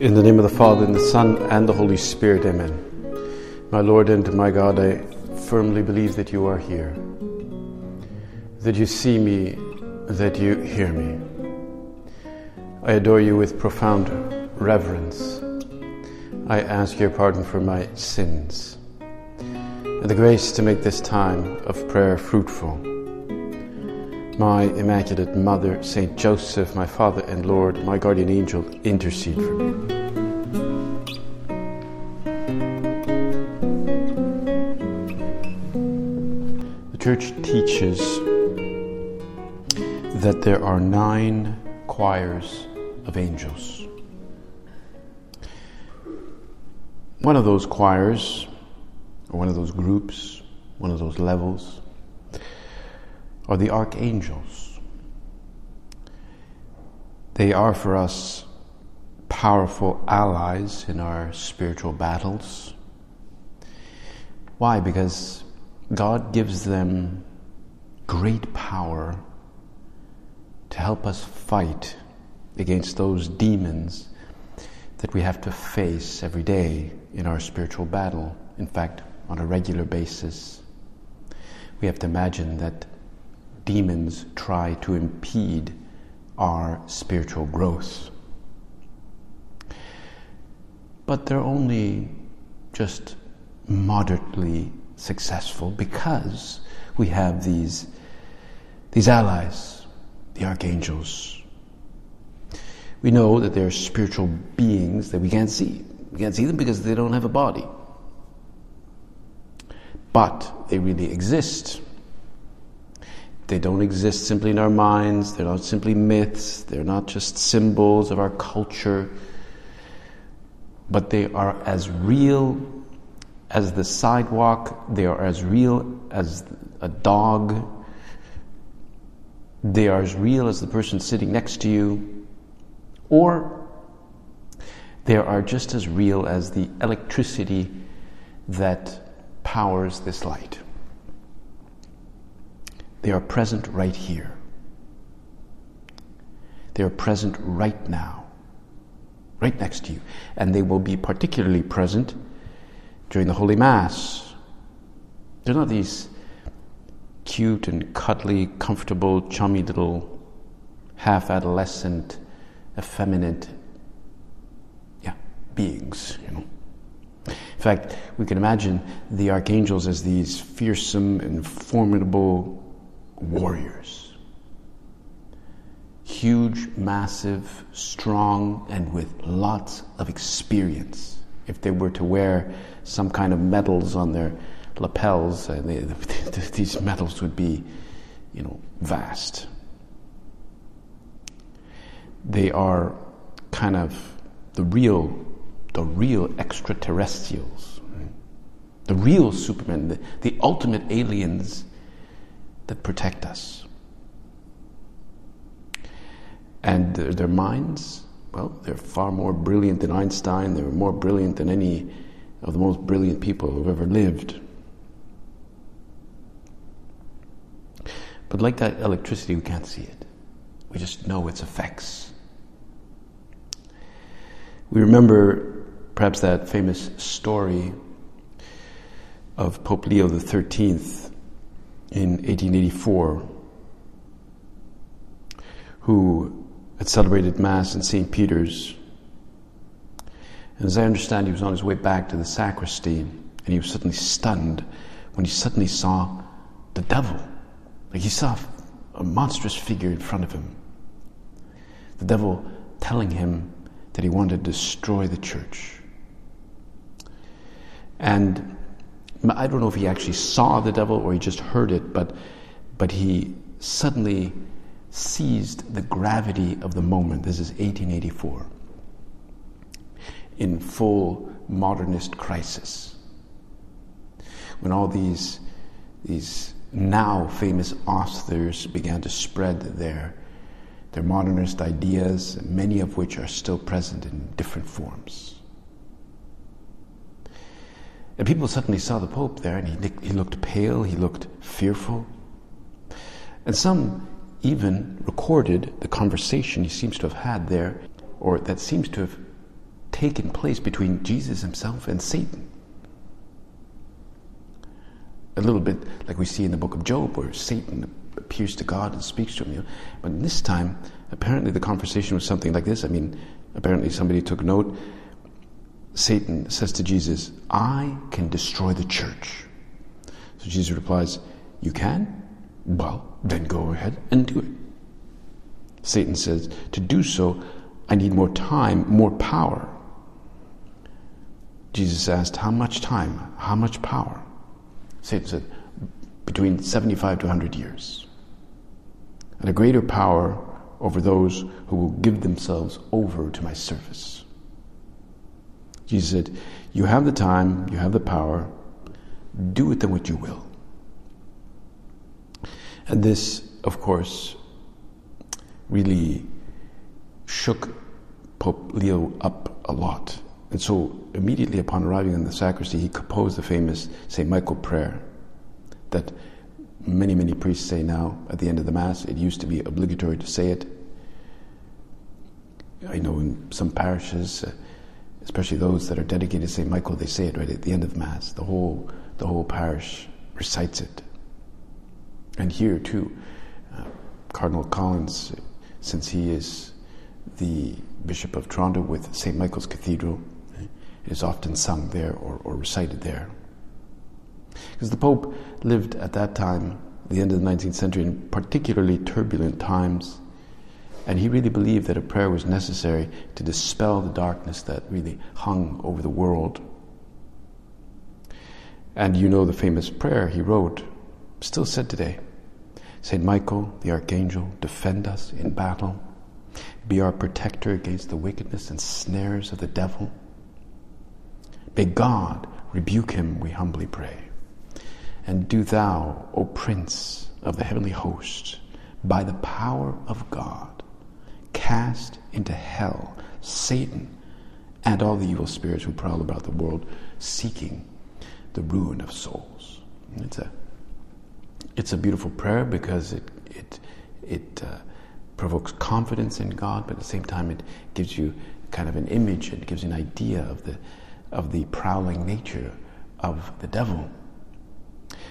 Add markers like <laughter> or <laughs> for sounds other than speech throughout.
In the name of the Father, and the Son, and the Holy Spirit, amen. My Lord and my God, I firmly believe that you are here, that you see me, that you hear me. I adore you with profound reverence. I ask your pardon for my sins and the grace to make this time of prayer fruitful. My Immaculate Mother, Saint Joseph, my Father and Lord, my guardian angel, intercede for me. The Church teaches that there are nine choirs of angels. One of those choirs, or one of those groups, one of those levels, are the archangels. They are for us powerful allies in our spiritual battles. Why? Because God gives them great power to help us fight against those demons that we have to face every day in our spiritual battle. In fact, on a regular basis. We have to imagine that demons try to impede our spiritual growth. But they're only just moderately successful because we have these, these allies, the archangels. We know that they're spiritual beings that we can't see. We can't see them because they don't have a body. But they really exist. They don't exist simply in our minds, they're not simply myths, they're not just symbols of our culture, but they are as real as the sidewalk, they are as real as a dog, they are as real as the person sitting next to you, or they are just as real as the electricity that powers this light. They are present right here. They are present right now, right next to you. And they will be particularly present during the Holy Mass. They're not these cute and cuddly, comfortable, chummy little half adolescent, effeminate yeah, beings, you know. In fact, we can imagine the archangels as these fearsome and formidable warriors. Huge, massive, strong, and with lots of experience. If they were to wear some kind of medals on their lapels, uh, they, <laughs> these medals would be, you know, vast. They are kind of the real, the real extraterrestrials, right? the real Supermen, the, the ultimate aliens that protect us. And their, their minds, well, they're far more brilliant than Einstein, they're more brilliant than any of the most brilliant people who've ever lived. But like that electricity, we can't see it. We just know its effects. We remember perhaps that famous story of Pope Leo XIII in 1884, who had celebrated Mass in St. Peter's. And as I understand, he was on his way back to the sacristy, and he was suddenly stunned when he suddenly saw the devil. Like he saw a monstrous figure in front of him. The devil telling him that he wanted to destroy the church. And I don't know if he actually saw the devil or he just heard it, but, but he suddenly seized the gravity of the moment. This is 1884. In full modernist crisis. When all these, these now famous authors began to spread their, their modernist ideas, many of which are still present in different forms. And people suddenly saw the Pope there, and he, he looked pale, he looked fearful. And some even recorded the conversation he seems to have had there, or that seems to have taken place between Jesus himself and Satan. A little bit like we see in the book of Job, where Satan appears to God and speaks to him. You know? But this time, apparently the conversation was something like this. I mean, apparently somebody took note. Satan says to Jesus, I can destroy the church. So Jesus replies, You can? Well, then go ahead and do it. Satan says, To do so, I need more time, more power. Jesus asked, How much time? How much power? Satan said, Between 75 to 100 years. And a greater power over those who will give themselves over to my service. Jesus said, You have the time, you have the power, do with them what you will. And this, of course, really shook Pope Leo up a lot. And so, immediately upon arriving in the sacristy, he composed the famous St. Michael prayer that many, many priests say now at the end of the Mass. It used to be obligatory to say it. I know in some parishes, uh, especially those that are dedicated to St. Michael, they say it right at the end of Mass. The whole, the whole parish recites it. And here, too, uh, Cardinal Collins, since he is the Bishop of Toronto with St. Michael's Cathedral, it is often sung there or, or recited there. Because the Pope lived at that time, the end of the 19th century, in particularly turbulent times and he really believed that a prayer was necessary to dispel the darkness that really hung over the world. And you know the famous prayer he wrote, still said today Saint Michael, the Archangel, defend us in battle. Be our protector against the wickedness and snares of the devil. May God rebuke him, we humbly pray. And do thou, O Prince of the heavenly host, by the power of God, cast into hell Satan and all the evil spirits who prowl about the world seeking the ruin of souls. It's a, it's a beautiful prayer because it, it, it uh, provokes confidence in God, but at the same time it gives you kind of an image, it gives you an idea of the, of the prowling nature of the devil.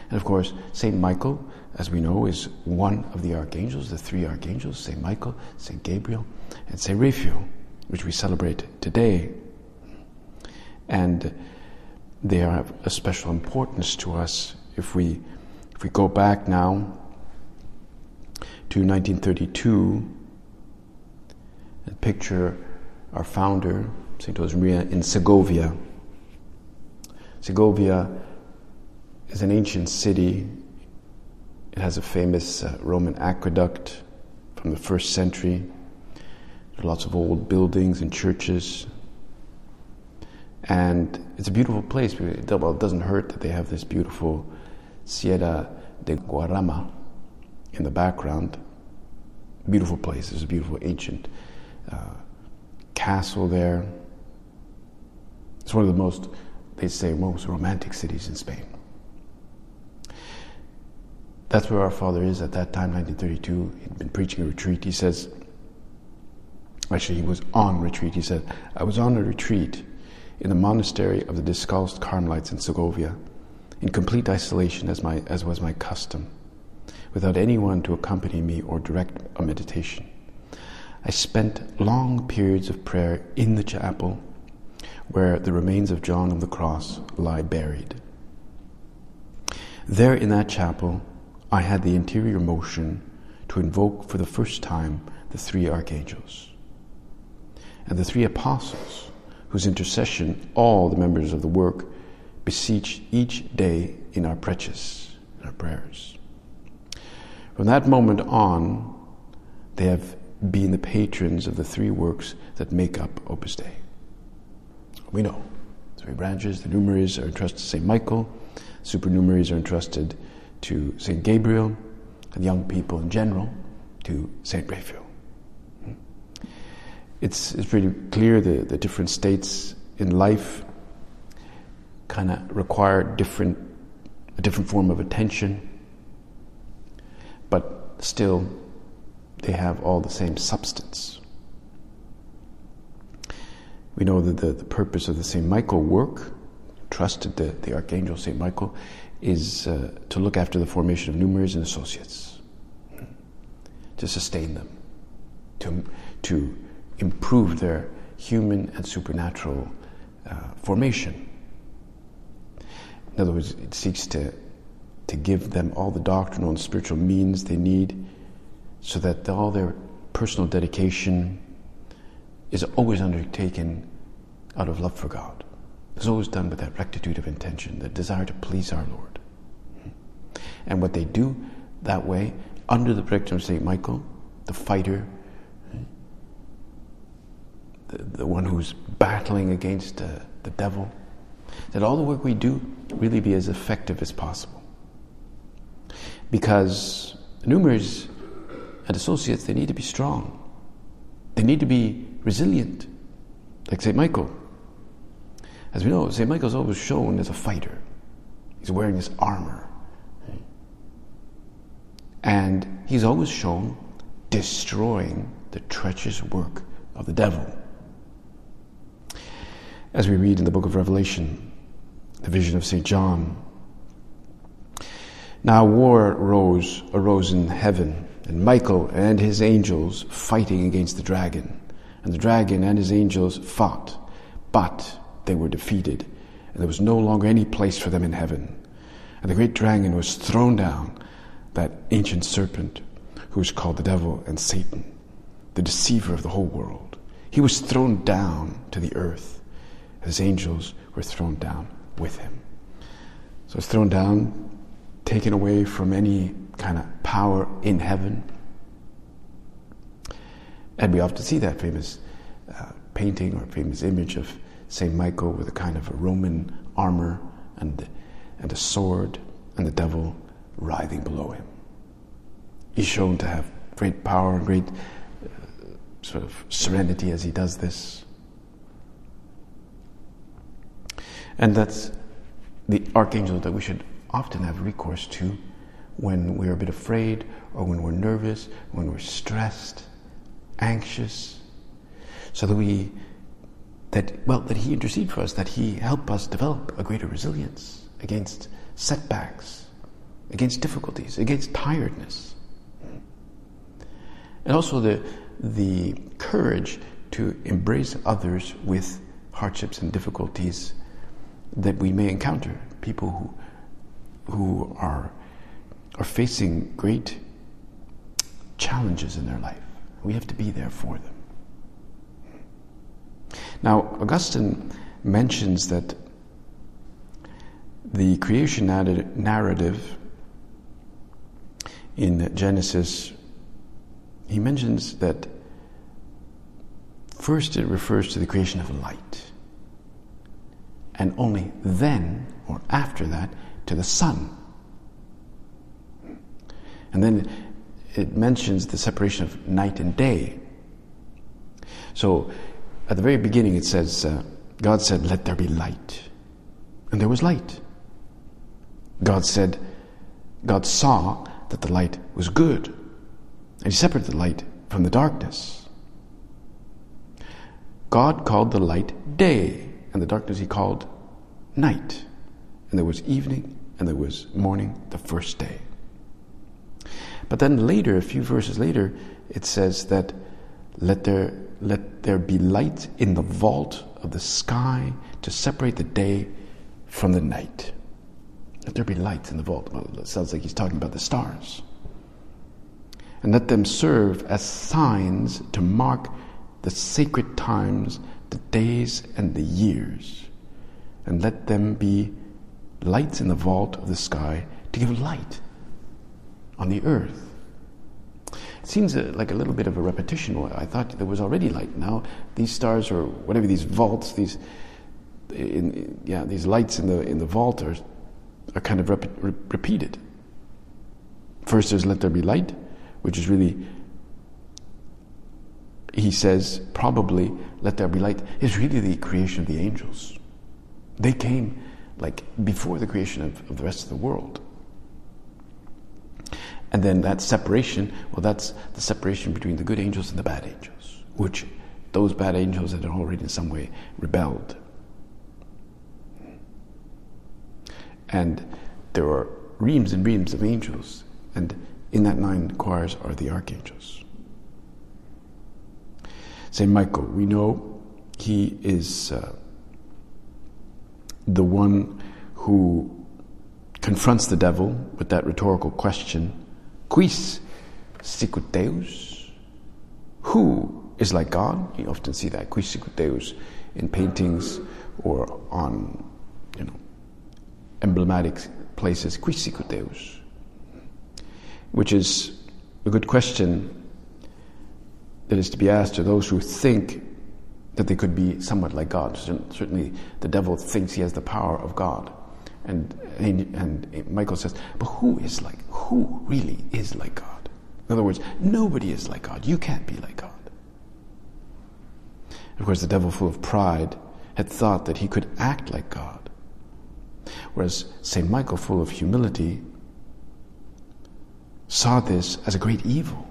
And of course, St. Michael, as we know, is one of the archangels, the three archangels St. Michael, St. Gabriel, and St. Raphael, which we celebrate today. And they have a special importance to us if we, if we go back now to 1932 and picture our founder, St. Josemaria, in Segovia. Segovia is an ancient city. It has a famous uh, Roman aqueduct from the first century. There are lots of old buildings and churches. And it's a beautiful place. Well, it doesn't hurt that they have this beautiful Sierra de Guadarrama in the background. Beautiful place. There's a beautiful ancient uh, castle there. It's one of the most, they say, most romantic cities in Spain. That's where our father is at that time, 1932. He'd been preaching a retreat. He says, actually, he was on retreat. He said, I was on a retreat in the monastery of the Discalced Carmelites in Segovia, in complete isolation as, my, as was my custom, without anyone to accompany me or direct a meditation. I spent long periods of prayer in the chapel where the remains of John of the Cross lie buried. There in that chapel, I had the interior motion to invoke for the first time the three archangels and the three apostles, whose intercession all the members of the work beseech each day in our preces, in our prayers. From that moment on, they have been the patrons of the three works that make up Opus Dei. We know three branches, the numeraries are entrusted to St. Michael, supernumeraries are entrusted to St. Gabriel, and young people in general to St. Raphael. Hmm? It's, it's pretty clear the, the different states in life kind of require different, a different form of attention, but still they have all the same substance. We know that the, the purpose of the St. Michael work, trusted the, the Archangel St. Michael, is uh, to look after the formation of numeraries and associates, to sustain them, to, to improve their human and supernatural uh, formation. In other words, it seeks to, to give them all the doctrinal and spiritual means they need so that all their personal dedication is always undertaken out of love for God. It's always done with that rectitude of intention, the desire to please our Lord. And what they do that way, under the protection of St. Michael, the fighter, the, the one who's battling against uh, the devil, that all the work we do really be as effective as possible. Because numeraries and associates, they need to be strong. They need to be resilient, like St. Michael. As we know, St. Michael's always shown as a fighter. He's wearing his armor. And he's always shown destroying the treacherous work of the devil. As we read in the book of Revelation, the vision of St. John. Now war arose, arose in heaven, and Michael and his angels fighting against the dragon. And the dragon and his angels fought, but they were defeated, and there was no longer any place for them in heaven. And the great dragon was thrown down, that ancient serpent who is called the devil and Satan, the deceiver of the whole world. He was thrown down to the earth. His angels were thrown down with him. So it's thrown down, taken away from any kind of power in heaven. And we often see that famous uh, painting or famous image of St. Michael with a kind of a Roman armor and, and a sword and the devil writhing below him. He's shown to have great power and great uh, sort of serenity as he does this. And that's the archangel that we should often have recourse to when we're a bit afraid or when we're nervous, when we're stressed, anxious, so that we that well that he intercede for us, that he help us develop a greater resilience against setbacks, against difficulties, against tiredness. And also the the courage to embrace others with hardships and difficulties that we may encounter, people who who are are facing great challenges in their life. We have to be there for them. Now, Augustine mentions that the creation narrative in Genesis, he mentions that first it refers to the creation of light, and only then or after that to the sun. And then it mentions the separation of night and day. So at the very beginning it says, uh, God said, Let there be light. And there was light. God said, God saw that the light was good. And He separated the light from the darkness. God called the light day, and the darkness He called night. And there was evening, and there was morning the first day. But then later, a few verses later, it says that let there, let there be light in the vault of the sky to separate the day from the night. Let there be light in the vault. Well, it sounds like he's talking about the stars. And let them serve as signs to mark the sacred times, the days, and the years. And let them be lights in the vault of the sky to give light on the earth. Seems uh, like a little bit of a repetition. I thought there was already light. Now these stars or whatever these vaults, these in, yeah, these lights in the in the vault are are kind of rep, re, repeated. First, there's let there be light, which is really he says probably let there be light is really the creation of the angels. They came like before the creation of, of the rest of the world. And then that separation, well, that's the separation between the good angels and the bad angels, which those bad angels that had already in some way rebelled. And there are reams and reams of angels, and in that nine choirs are the archangels. St. Michael, we know he is uh, the one who confronts the devil with that rhetorical question Quis sicut Deus? Who is like God? You often see that, Quis sicut Deus, in paintings or on, you know, emblematic places, Quis sicut Deus? Which is a good question that is to be asked to those who think that they could be somewhat like God. Certainly, the devil thinks he has the power of God. And, and, and Michael says, but who is like, who really is like God? In other words, nobody is like God. You can't be like God. Of course, the devil, full of pride, had thought that he could act like God. Whereas St. Michael, full of humility, saw this as a great evil.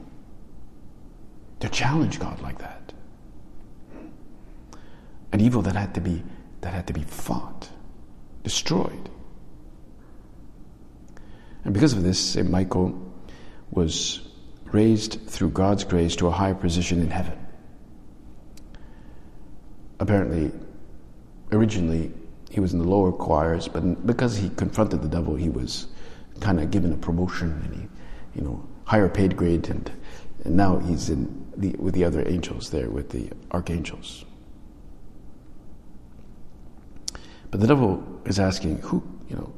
To challenge God like that an evil that had to be that had to be fought, destroyed. And because of this, St. Michael was raised through God's grace to a higher position in heaven. Apparently, originally he was in the lower choirs, but because he confronted the devil, he was kind of given a promotion and he, you know, higher paid grade, and, and now he's in the, with the other angels there, with the archangels. But the devil is asking, who, you know,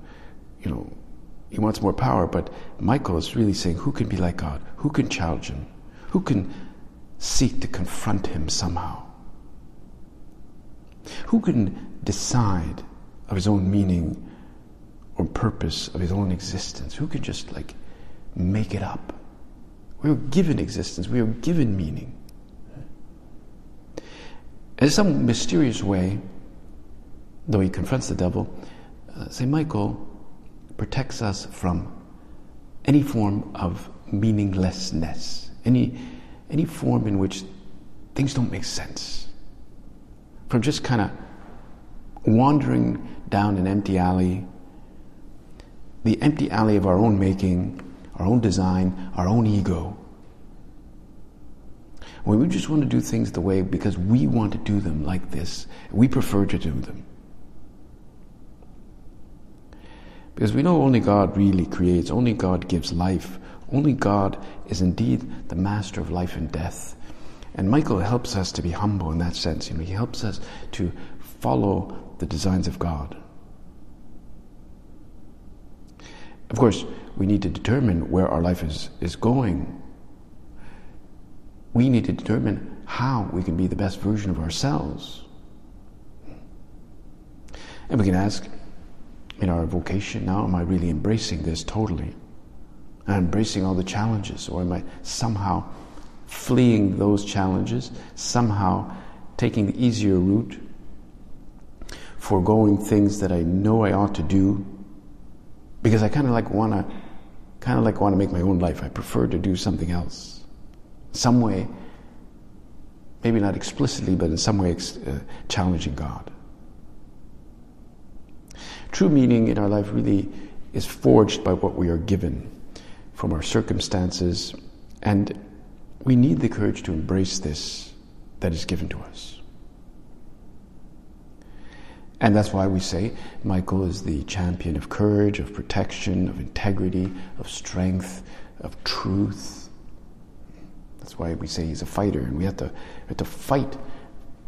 you know, he wants more power, but Michael is really saying, who can be like God? Who can challenge him? Who can seek to confront him somehow? Who can decide of his own meaning or purpose of his own existence? Who can just like make it up? We are given existence, we are given meaning. In some mysterious way, though he confronts the devil, uh. Michael protects us from any form of meaninglessness, any, any form in which things don't make sense, from just kind of wandering down an empty alley, the empty alley of our own making, our own design, our own ego. When we just want to do things the way because we want to do them like this, we prefer to do them. Because we know only God really creates, only God gives life, only God is indeed the master of life and death. And Michael helps us to be humble in that sense. You know, he helps us to follow the designs of God. Of course, we need to determine where our life is, is going. We need to determine how we can be the best version of ourselves. And we can ask, in our vocation now? Am I really embracing this totally? Am I embracing all the challenges? Or am I somehow fleeing those challenges, somehow taking the easier route, foregoing things that I know I ought to do? Because I kind of like want to, kind of like want to make my own life. I prefer to do something else, some way, maybe not explicitly, but in some way uh, challenging God. True meaning in our life really is forged by what we are given from our circumstances, and we need the courage to embrace this that is given to us. And that's why we say Michael is the champion of courage, of protection, of integrity, of strength, of truth. That's why we say he's a fighter, and we have to, we have to fight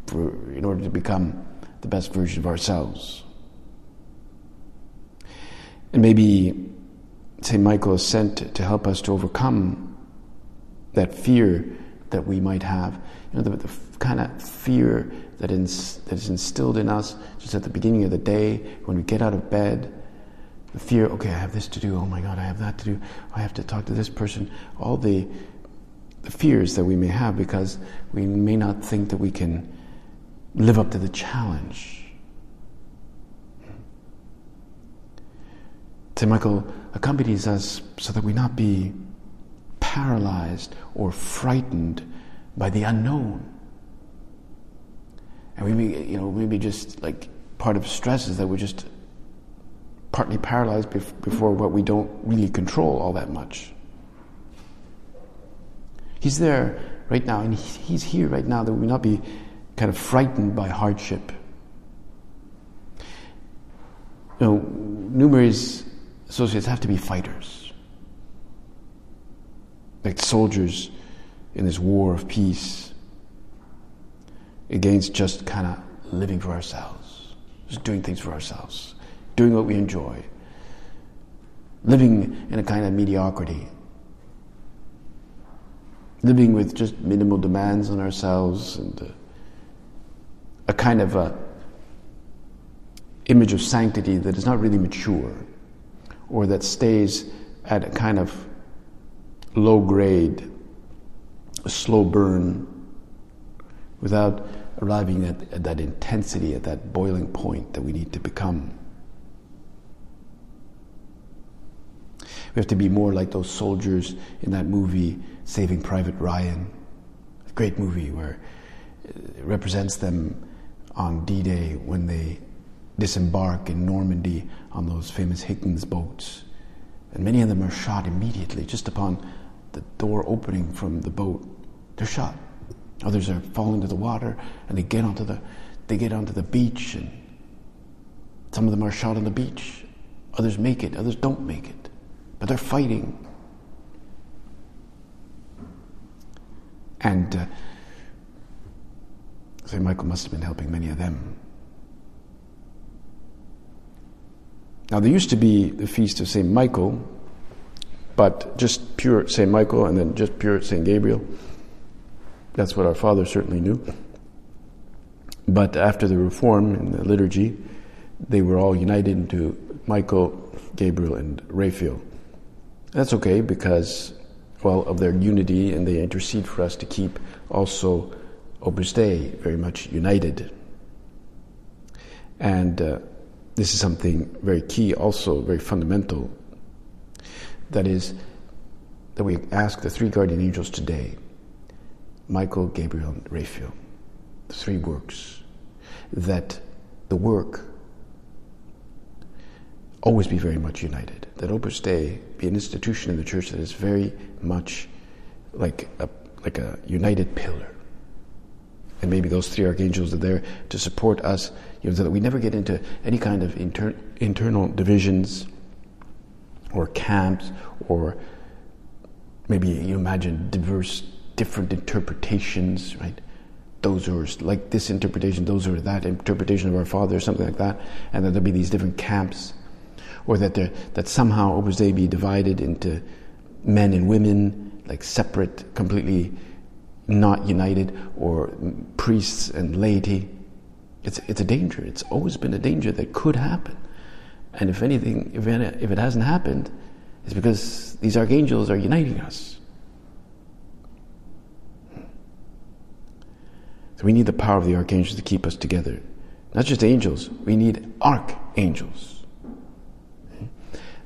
for, in order to become the best version of ourselves. And maybe St. Michael is sent to help us to overcome that fear that we might have. You know, the, the kind of fear that, ins, that is instilled in us just at the beginning of the day when we get out of bed. The fear, okay, I have this to do. Oh my God, I have that to do. I have to talk to this person. All the, the fears that we may have because we may not think that we can live up to the challenge. St. Michael accompanies us so that we not be paralyzed or frightened by the unknown. And we may, you know, maybe just like part of stress is that we're just partly paralyzed bef- before what we don't really control all that much. He's there right now, and he's here right now that we not be kind of frightened by hardship. You know, numeraries associates have to be fighters, like soldiers in this war of peace against just kind of living for ourselves, just doing things for ourselves, doing what we enjoy, living in a kind of mediocrity, living with just minimal demands on ourselves and uh, a kind of a image of sanctity that is not really mature or that stays at a kind of low grade, slow burn, without arriving at, at that intensity, at that boiling point that we need to become. We have to be more like those soldiers in that movie, Saving Private Ryan. A great movie where it represents them on D Day when they disembark in Normandy on those famous Higgins boats. And many of them are shot immediately, just upon the door opening from the boat. They're shot. Others are falling into the water and they get onto the they get onto the beach and some of them are shot on the beach. Others make it, others don't make it. But they're fighting. And uh, St. Michael must have been helping many of them. Now, there used to be the feast of St. Michael, but just pure St. Michael and then just pure St. Gabriel. That's what our father certainly knew. But after the reform in the liturgy, they were all united into Michael, Gabriel, and Raphael. That's okay because, well, of their unity, and they intercede for us to keep also Opus Dei very much united. And uh, this is something very key, also very fundamental. That is, that we ask the three guardian angels today Michael, Gabriel, and Raphael, the three works, that the work always be very much united. That Opus Dei be an institution in the church that is very much like a, like a united pillar and maybe those three archangels are there to support us, you know, so that we never get into any kind of inter- internal divisions or camps or maybe you imagine diverse, different interpretations, right? Those who are like this interpretation, those who are that interpretation of our Father, something like that, and that there'll be these different camps, or that that somehow Opus be divided into men and women, like separate, completely not united, or priests and laity. It's, it's a danger. It's always been a danger that could happen. And if anything, if it, if it hasn't happened, it's because these archangels are uniting us. So we need the power of the archangels to keep us together. Not just angels, we need archangels.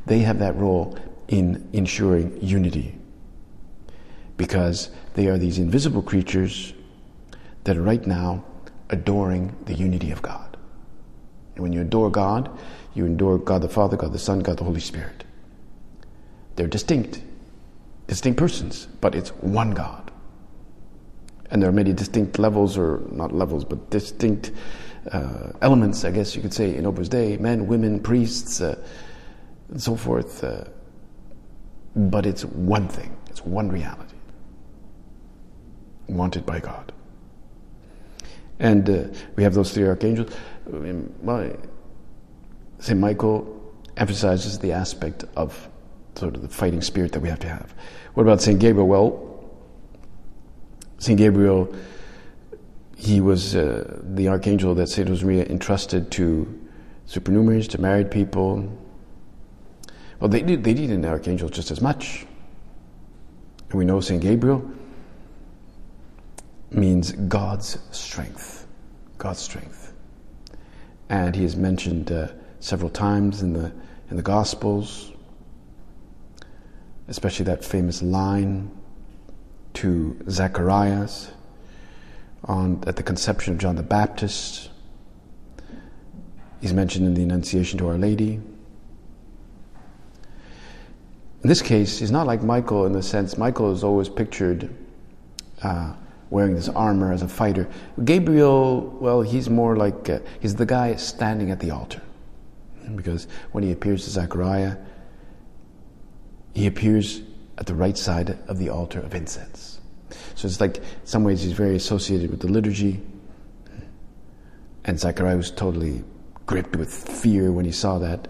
They have that role in ensuring unity because they are these invisible creatures that are right now adoring the unity of God. And when you adore God, you adore God the Father, God the Son, God the Holy Spirit. They're distinct, distinct persons, but it's one God. And there are many distinct levels, or not levels, but distinct uh, elements, I guess you could say, in Opus Dei men, women, priests, uh, and so forth. Uh, but it's one thing, it's one reality wanted by God. And uh, we have those three archangels. Well, St. Michael emphasizes the aspect of sort of the fighting spirit that we have to have. What about St. Gabriel? Well, St. Gabriel, he was uh, the archangel that St. Josemaria entrusted to supernumeraries, to married people. Well, they, did, they need an archangel just as much. And we know St. Gabriel means God's strength. God's strength. And he is mentioned uh, several times in the, in the Gospels, especially that famous line to Zacharias on at the conception of John the Baptist. He's mentioned in the Annunciation to Our Lady. In this case, he's not like Michael in the sense Michael is always pictured uh, wearing this armor as a fighter. Gabriel, well, he's more like uh, he's the guy standing at the altar, because when he appears to Zechariah, he appears at the right side of the altar of incense. So it's like, in some ways, he's very associated with the liturgy. And Zechariah was totally gripped with fear when he saw that.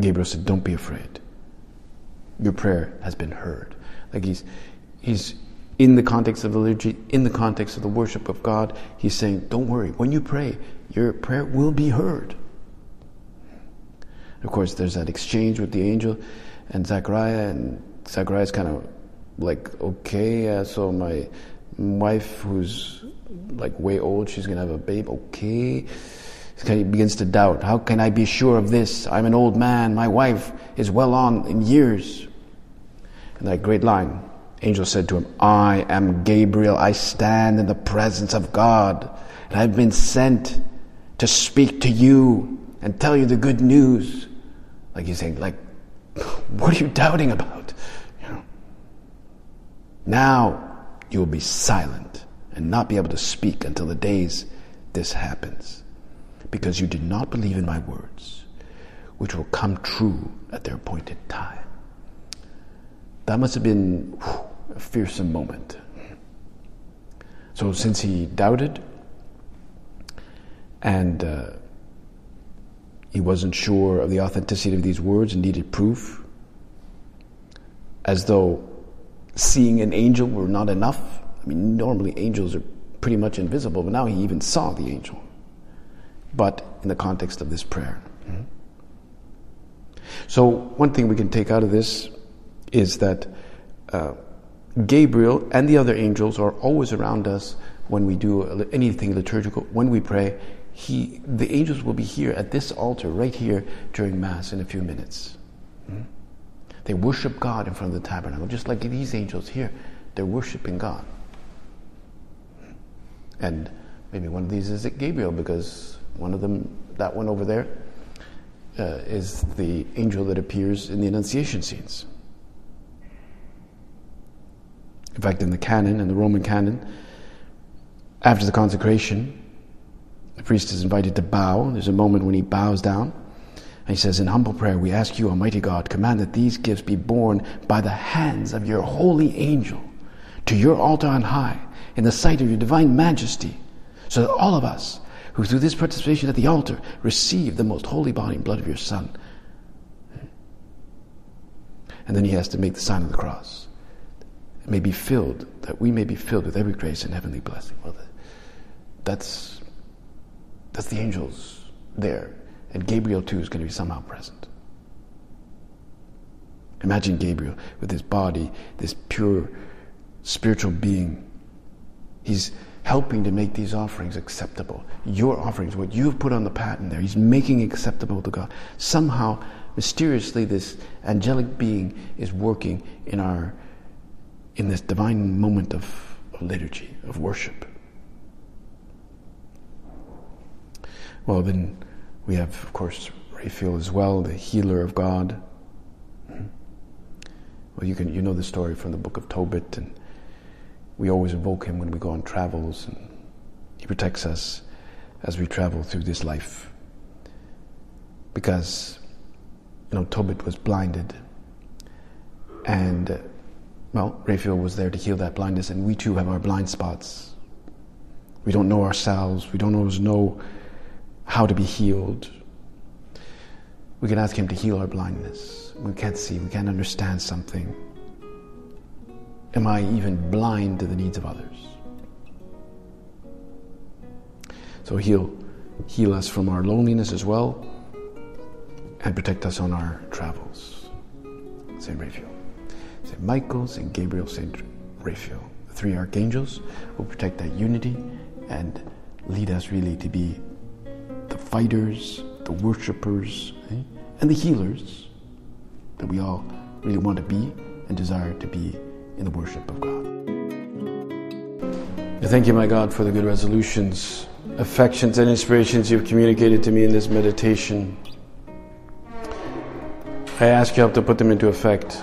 Gabriel said, Don't be afraid. Your prayer has been heard. Like he's, he's in the context of the liturgy, in the context of the worship of God, he's saying, Don't worry. When you pray, your prayer will be heard. Of course, there's that exchange with the angel and Zachariah, and Zechariah's kind of like, okay, uh, so my wife, who's like way old, she's gonna have a babe. Okay, he begins to doubt. How can I be sure of this? I'm an old man. My wife is well on in years. And that great line, angel said to him, I am Gabriel. I stand in the presence of God, and I've been sent to speak to you and tell you the good news. Like he's saying, like, <laughs> what are you doubting about? You know? Now you will be silent and not be able to speak until the days this happens, because you did not believe in my words, which will come true at their appointed time. That must have been whew, a fearsome moment. So, since he doubted and uh, he wasn't sure of the authenticity of these words and needed proof, as though seeing an angel were not enough. I mean, normally angels are pretty much invisible, but now he even saw the angel. But in the context of this prayer. So, one thing we can take out of this is that uh, Gabriel and the other angels are always around us when we do anything liturgical, when we pray. He, the angels will be here at this altar, right here during Mass in a few minutes. Mm-hmm. They worship God in front of the tabernacle, just like these angels here. They're worshiping God. And maybe one of these is Gabriel, because one of them, that one over there, uh, is the angel that appears in the Annunciation scenes. In fact, in the canon, in the Roman canon, after the consecration, the priest is invited to bow. There's a moment when he bows down. And he says, In humble prayer, we ask you, Almighty God, command that these gifts be borne by the hands of your holy angel to your altar on high, in the sight of your divine majesty, so that all of us who through this participation at the altar receive the most holy body and blood of your Son. And then he has to make the sign of the cross. May be filled, that we may be filled with every grace and heavenly blessing. Well, that's, that's the angels there. And Gabriel too is going to be somehow present. Imagine Gabriel with his body, this pure spiritual being. He's helping to make these offerings acceptable. Your offerings, what you've put on the paten there, he's making acceptable to God. Somehow, mysteriously, this angelic being is working in our in this divine moment of, of liturgy, of worship. Well, then we have, of course, Raphael as well, the healer of God. Hmm. Well, you can you know the story from the book of Tobit, and we always invoke him when we go on travels, and he protects us as we travel through this life. Because, you know, Tobit was blinded, and well, Raphael was there to heal that blindness, and we too have our blind spots. We don't know ourselves. We don't always know how to be healed. We can ask Him to heal our blindness. We can't see, we can't understand something. Am I even blind to the needs of others? So He'll heal us from our loneliness as well and protect us on our travels. St. Raphael. St. Michael, St. Gabriel, St. Raphael. The three archangels will protect that unity and lead us really to be the fighters, the worshippers, eh? and the healers that we all really want to be and desire to be in the worship of God. I thank you, my God, for the good resolutions, affections, and inspirations you've communicated to me in this meditation. I ask you help to put them into effect.